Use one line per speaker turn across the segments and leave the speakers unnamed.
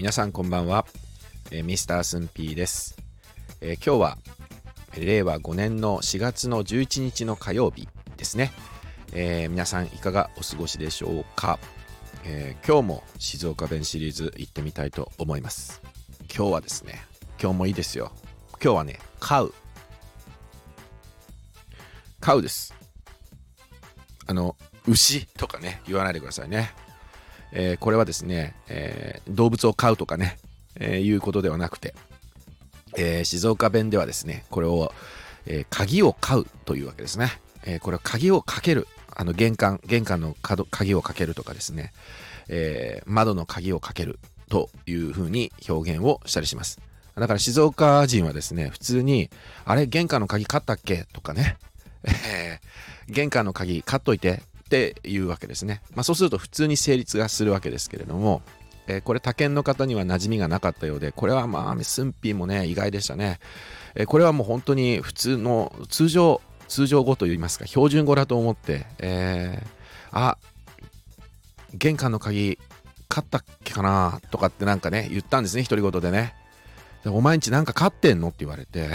皆さんこんばんは、えー、ミスタースンピーです、えー、今日は令和5年の4月の11日の火曜日ですね、えー、皆さんいかがお過ごしでしょうか、えー、今日も静岡弁シリーズ行ってみたいと思います。今日はですね今日もいいですよ。今日はね飼う。飼うです。あの牛とかね言わないでくださいね。えー、これはですね、えー、動物を飼うとかね、えー、いうことではなくて、え静岡弁ではですね、これを、え鍵を飼うというわけですね。えこれは鍵をかける。あの玄関、玄関の鍵をかけるとかですね、え窓の鍵をかけるというふうに表現をしたりします。だから静岡人はですね、普通に、あれ、玄関の鍵買ったっけ？とかね、え玄関の鍵買っといてっていうわけですね。まあ、そうすると普通に成立がするわけですけれども、えー、これ他県の方には馴染みがなかったようで、これはまあ、スンピーもね、意外でしたね。えー、これはもう本当に普通の通常、通常語といいますか、標準語だと思って、えー、あ、玄関の鍵、買ったっけかなとかってなんかね、言ったんですね、独り言でね。でお前んちなんか飼ってんのって言われて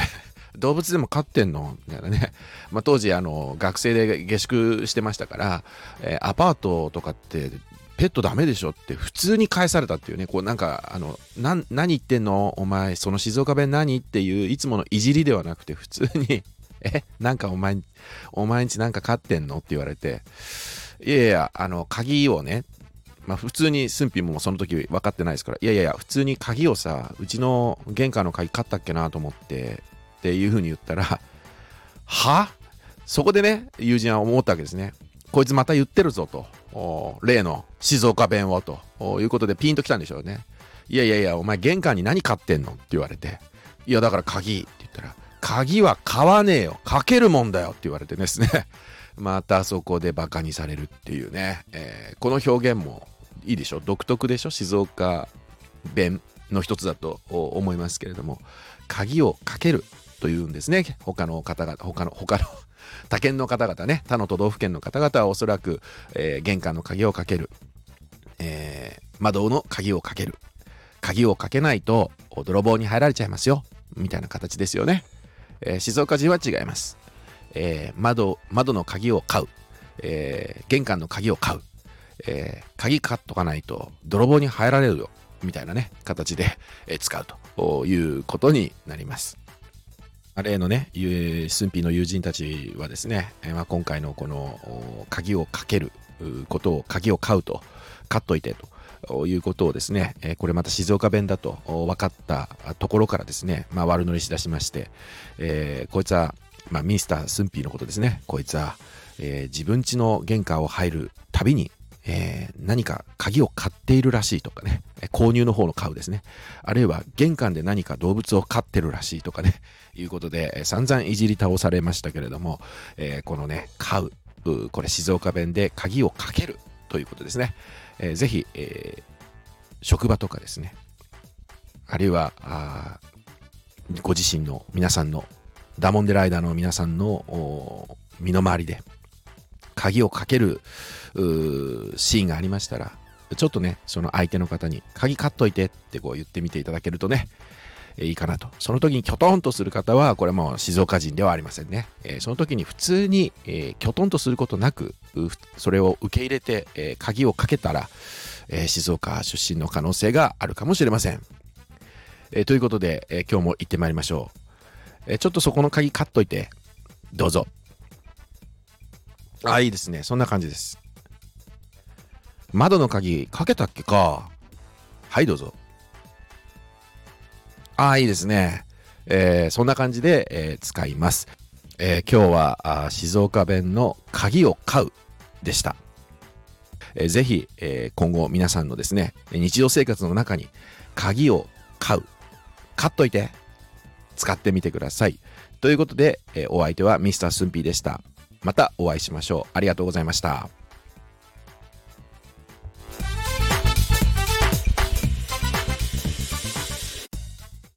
動物でも飼ってんの？みたいなね。まあ、当時、あの、学生で下宿してましたから、えー、アパートとかってペットダメでしょって普通に返されたっていうね、こうなんか、あの、な何言ってんの？お前、その静岡弁何？っていういつものいじりではなくて普通に え、なんかお前、お前んちなんか飼ってんの？って言われて、いやいや、あの、鍵をね、まあ普通に駿府もその時分かってないですから、いやいやいや、普通に鍵をさ、うちの玄関の鍵買ったっけなと思って、っていうふうに言ったら、は？そこでね、友人は思ったわけですね。こいつまた言ってるぞと。例の静岡弁をということでピンときたんでしょうね。いやいやいや、お前玄関に何買ってんの？って言われて。いや、だから鍵って言ったら、鍵は買わねえよ。かけるもんだよって言われてですね。またそこでバカにされるっていうね。えー、この表現もいいでしょ？独特でしょ？静岡弁の一つだと思いますけれども。鍵をかけるというんですね。他の方々他の他の 他県の方々ね。他の都道府県の方々はおそらく、えー、玄関の鍵をかける、えー、窓の鍵をかける。鍵をかけないと泥棒に入られちゃいますよ。みたいな形ですよね、えー、静岡人は違います、え窓窓の鍵を買う、え玄関の鍵を買う、え鍵かっとかないと泥棒に入られるよ。みたいなね形でえ使うということになります。例のね、駿府の友人たちはですね、まあ、今回のこの鍵をかけることを、鍵を買うと、買っといてということをですね、これまた静岡弁だと分かったところからですね、まあ、悪乗りしだしまして、えー、こいつは、まあ、ミスター・スンピーのことですね、こいつは、えー、自分家の玄関を入るたびに、えー、何か鍵を買っているらしいとかね、購入の方の買うですね。あるいは玄関で何か動物を飼ってるらしいとかね、いうことで、え、散々いじり倒されましたけれども、えー、このね、買う、これ静岡弁で鍵をかけるということですね。えー、ぜひ、えー、職場とかですね、あるいは、あご自身の皆さんの、ダモンデライダーの皆さんの身の回りで、鍵をかけるシーンがありましたら、ちょっとね、その相手の方に、鍵買っといてってこう言ってみていただけるとね、いいかなと。その時にきょとんとする方は、これも静岡人ではありませんね。え、その時に普通に、えー、きょとんとすることなく、それを受け入れて、え、鍵をかけたら、え静岡出身の可能性があるかもしれません。えということで、え今日も行ってまいりましょう。えちょっとそこの鍵買っといて、どうぞ。あ、いいですね。そんな感じです。窓の鍵かけたっけか。はいどうぞ。あいいですね。えー、そんな感じで、えー、使います、えー、今日は静岡弁の鍵を買うでした、えー、ぜひ、えー、今後皆さんのですね日常生活の中に鍵を買う。買っといて。使ってみてください。ということで、えー、お相手はミスタースンピーでした。またお会いしましょう。ありがとうございました。